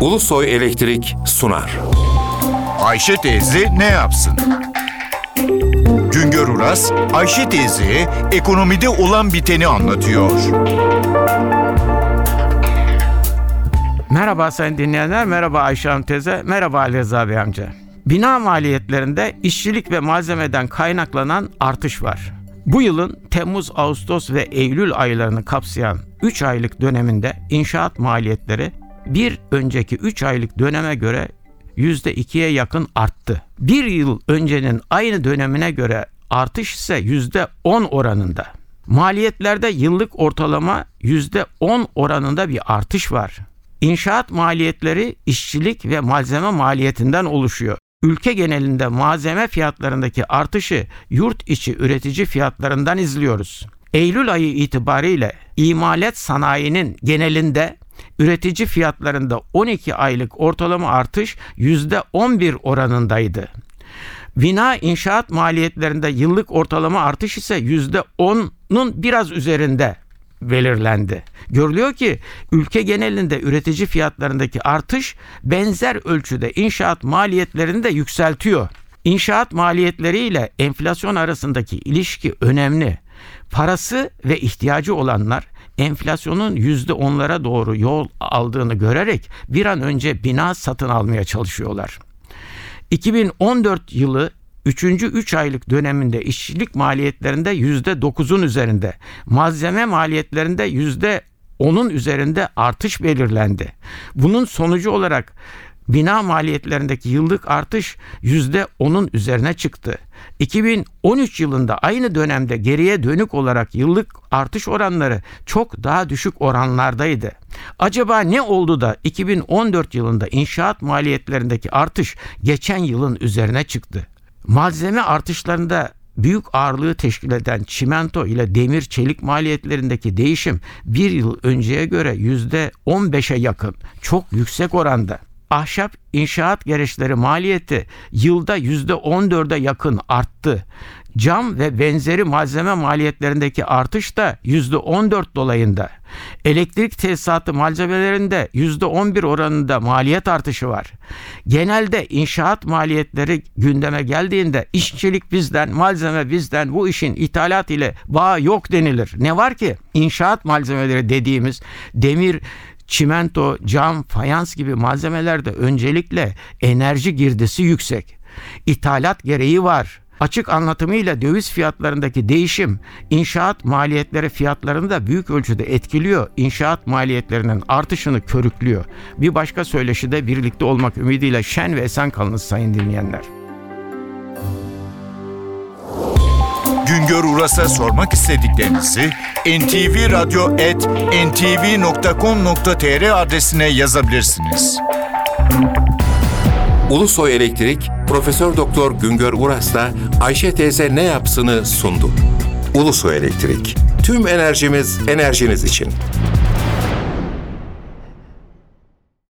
Ulusoy Elektrik sunar. Ayşe teyze ne yapsın? Güngör Uras, Ayşe teyze ekonomide olan biteni anlatıyor. Merhaba sayın dinleyenler, merhaba Ayşe Hanım teyze, merhaba Ali Rıza Bey amca. Bina maliyetlerinde işçilik ve malzemeden kaynaklanan artış var. Bu yılın Temmuz, Ağustos ve Eylül aylarını kapsayan 3 aylık döneminde inşaat maliyetleri bir önceki 3 aylık döneme göre %2'ye yakın arttı. Bir yıl öncenin aynı dönemine göre artış ise %10 oranında. Maliyetlerde yıllık ortalama %10 oranında bir artış var. İnşaat maliyetleri işçilik ve malzeme maliyetinden oluşuyor. Ülke genelinde malzeme fiyatlarındaki artışı yurt içi üretici fiyatlarından izliyoruz. Eylül ayı itibariyle imalat sanayinin genelinde üretici fiyatlarında 12 aylık ortalama artış %11 oranındaydı. Bina inşaat maliyetlerinde yıllık ortalama artış ise %10'un biraz üzerinde belirlendi. Görülüyor ki ülke genelinde üretici fiyatlarındaki artış benzer ölçüde inşaat maliyetlerini de yükseltiyor. İnşaat maliyetleri ile enflasyon arasındaki ilişki önemli. Parası ve ihtiyacı olanlar enflasyonun yüzde onlara doğru yol aldığını görerek bir an önce bina satın almaya çalışıyorlar. 2014 yılı 3. 3 aylık döneminde işçilik maliyetlerinde %9'un üzerinde, malzeme maliyetlerinde %10'un üzerinde artış belirlendi. Bunun sonucu olarak bina maliyetlerindeki yıllık artış %10'un üzerine çıktı. 2013 yılında aynı dönemde geriye dönük olarak yıllık artış oranları çok daha düşük oranlardaydı. Acaba ne oldu da 2014 yılında inşaat maliyetlerindeki artış geçen yılın üzerine çıktı? Malzeme artışlarında büyük ağırlığı teşkil eden çimento ile demir çelik maliyetlerindeki değişim bir yıl önceye göre yüzde 15'e yakın çok yüksek oranda. Ahşap inşaat gereçleri maliyeti yılda yüzde 14'e yakın arttı. Cam ve benzeri malzeme maliyetlerindeki artış da %14 dolayında. Elektrik tesisatı malzemelerinde %11 oranında maliyet artışı var. Genelde inşaat maliyetleri gündeme geldiğinde işçilik bizden, malzeme bizden, bu işin ithalat ile bağı yok denilir. Ne var ki? İnşaat malzemeleri dediğimiz demir, çimento, cam, fayans gibi malzemelerde öncelikle enerji girdisi yüksek. İthalat gereği var. Açık anlatımıyla döviz fiyatlarındaki değişim inşaat maliyetleri fiyatlarını da büyük ölçüde etkiliyor. İnşaat maliyetlerinin artışını körüklüyor. Bir başka söyleşide birlikte olmak ümidiyle şen ve esen kalınız sayın dinleyenler. Güngör Uras'a sormak istediklerinizi ntvradio.ntv.com.tr adresine yazabilirsiniz. Ulusoy Elektrik Profesör Doktor Güngör Uras'la Ayşe teyze ne yapsını sundu. Ulusoy Elektrik. Tüm enerjimiz enerjiniz için.